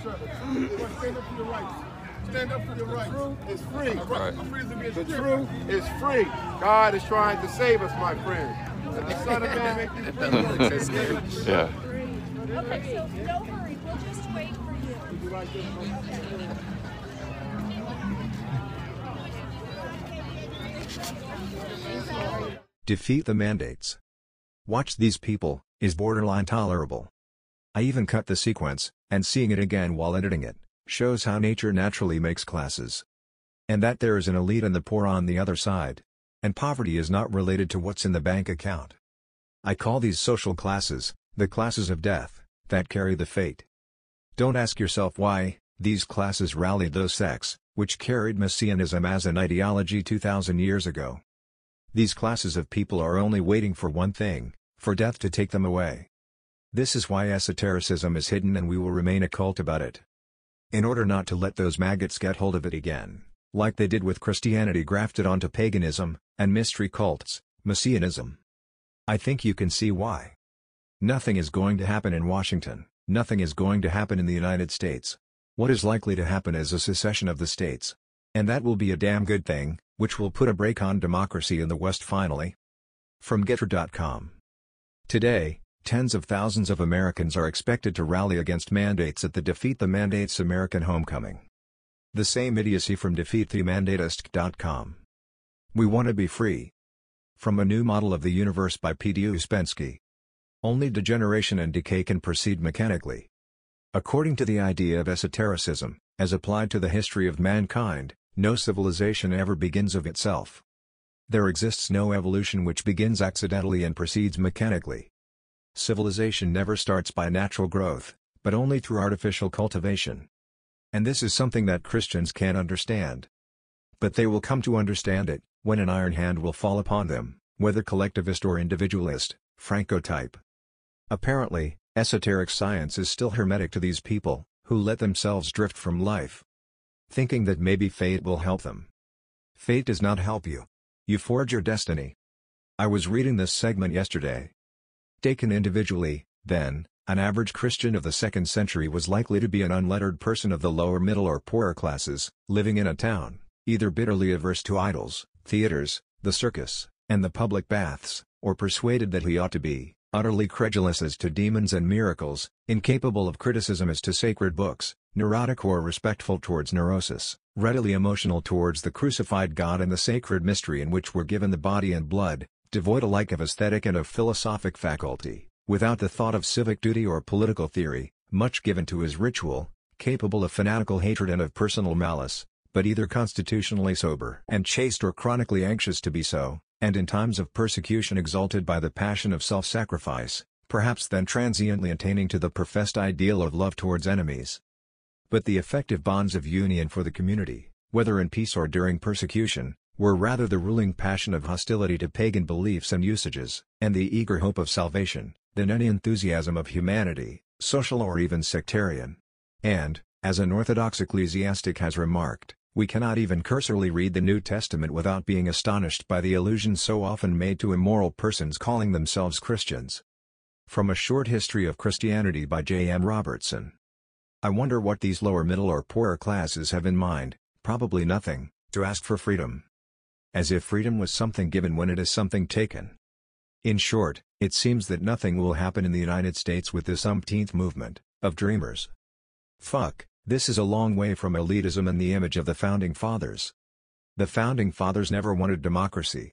Stand up for your rights. Stand up for your rights. It's free. The truth is free. God is trying to save us, my friend. The Son of Man make you free. Yeah. Okay, so no hurry. We'll just wait for you. Defeat the mandates. Watch these people is borderline tolerable. I even cut the sequence, and seeing it again while editing it, shows how nature naturally makes classes. And that there is an elite and the poor on the other side. And poverty is not related to what's in the bank account. I call these social classes, the classes of death, that carry the fate. Don't ask yourself why, these classes rallied those sects, which carried Messianism as an ideology 2,000 years ago. These classes of people are only waiting for one thing, for death to take them away. This is why esotericism is hidden and we will remain a cult about it. In order not to let those maggots get hold of it again, like they did with Christianity grafted onto paganism, and mystery cults, Messianism. I think you can see why. Nothing is going to happen in Washington, nothing is going to happen in the United States. What is likely to happen is a secession of the states. And that will be a damn good thing, which will put a brake on democracy in the West finally. From Gettr.com. Today, tens of thousands of Americans are expected to rally against mandates at the Defeat the Mandates American Homecoming. The same idiocy from DefeatTheMandates.com. We want to be free. From A New Model of the Universe by P.D. Uspensky. Only degeneration and decay can proceed mechanically. According to the idea of esotericism, as applied to the history of mankind, no civilization ever begins of itself. There exists no evolution which begins accidentally and proceeds mechanically. Civilization never starts by natural growth, but only through artificial cultivation. And this is something that Christians can't understand. But they will come to understand it, when an iron hand will fall upon them, whether collectivist or individualist, Franco type. Apparently, esoteric science is still hermetic to these people, who let themselves drift from life. Thinking that maybe fate will help them. Fate does not help you. You forge your destiny. I was reading this segment yesterday. Taken individually, then, an average Christian of the second century was likely to be an unlettered person of the lower middle or poorer classes, living in a town, either bitterly averse to idols, theaters, the circus, and the public baths, or persuaded that he ought to be, utterly credulous as to demons and miracles, incapable of criticism as to sacred books, neurotic or respectful towards neurosis, readily emotional towards the crucified God and the sacred mystery in which were given the body and blood, devoid alike of aesthetic and of philosophic faculty, without the thought of civic duty or political theory, much given to his ritual, capable of fanatical hatred and of personal malice, but either constitutionally sober and chaste or chronically anxious to be so, and in times of persecution exalted by the passion of self-sacrifice, perhaps then transiently attaining to the professed ideal of love towards enemies. But the effective bonds of union for the community, whether in peace or during persecution, were rather the ruling passion of hostility to pagan beliefs and usages, and the eager hope of salvation, than any enthusiasm of humanity, social or even sectarian. And, as an Orthodox ecclesiastic has remarked, we cannot even cursorily read the New Testament without being astonished by the allusions so often made to immoral persons calling themselves Christians. From A Short History of Christianity by J. M. Robertson. I wonder what these lower middle or poorer classes have in mind, probably nothing, to ask for freedom. As if freedom was something given when it is something taken. In short, it seems that nothing will happen in the United States with this umpteenth movement, of dreamers. Fuck, this is a long way from elitism and the image of the Founding Fathers. The Founding Fathers never wanted democracy,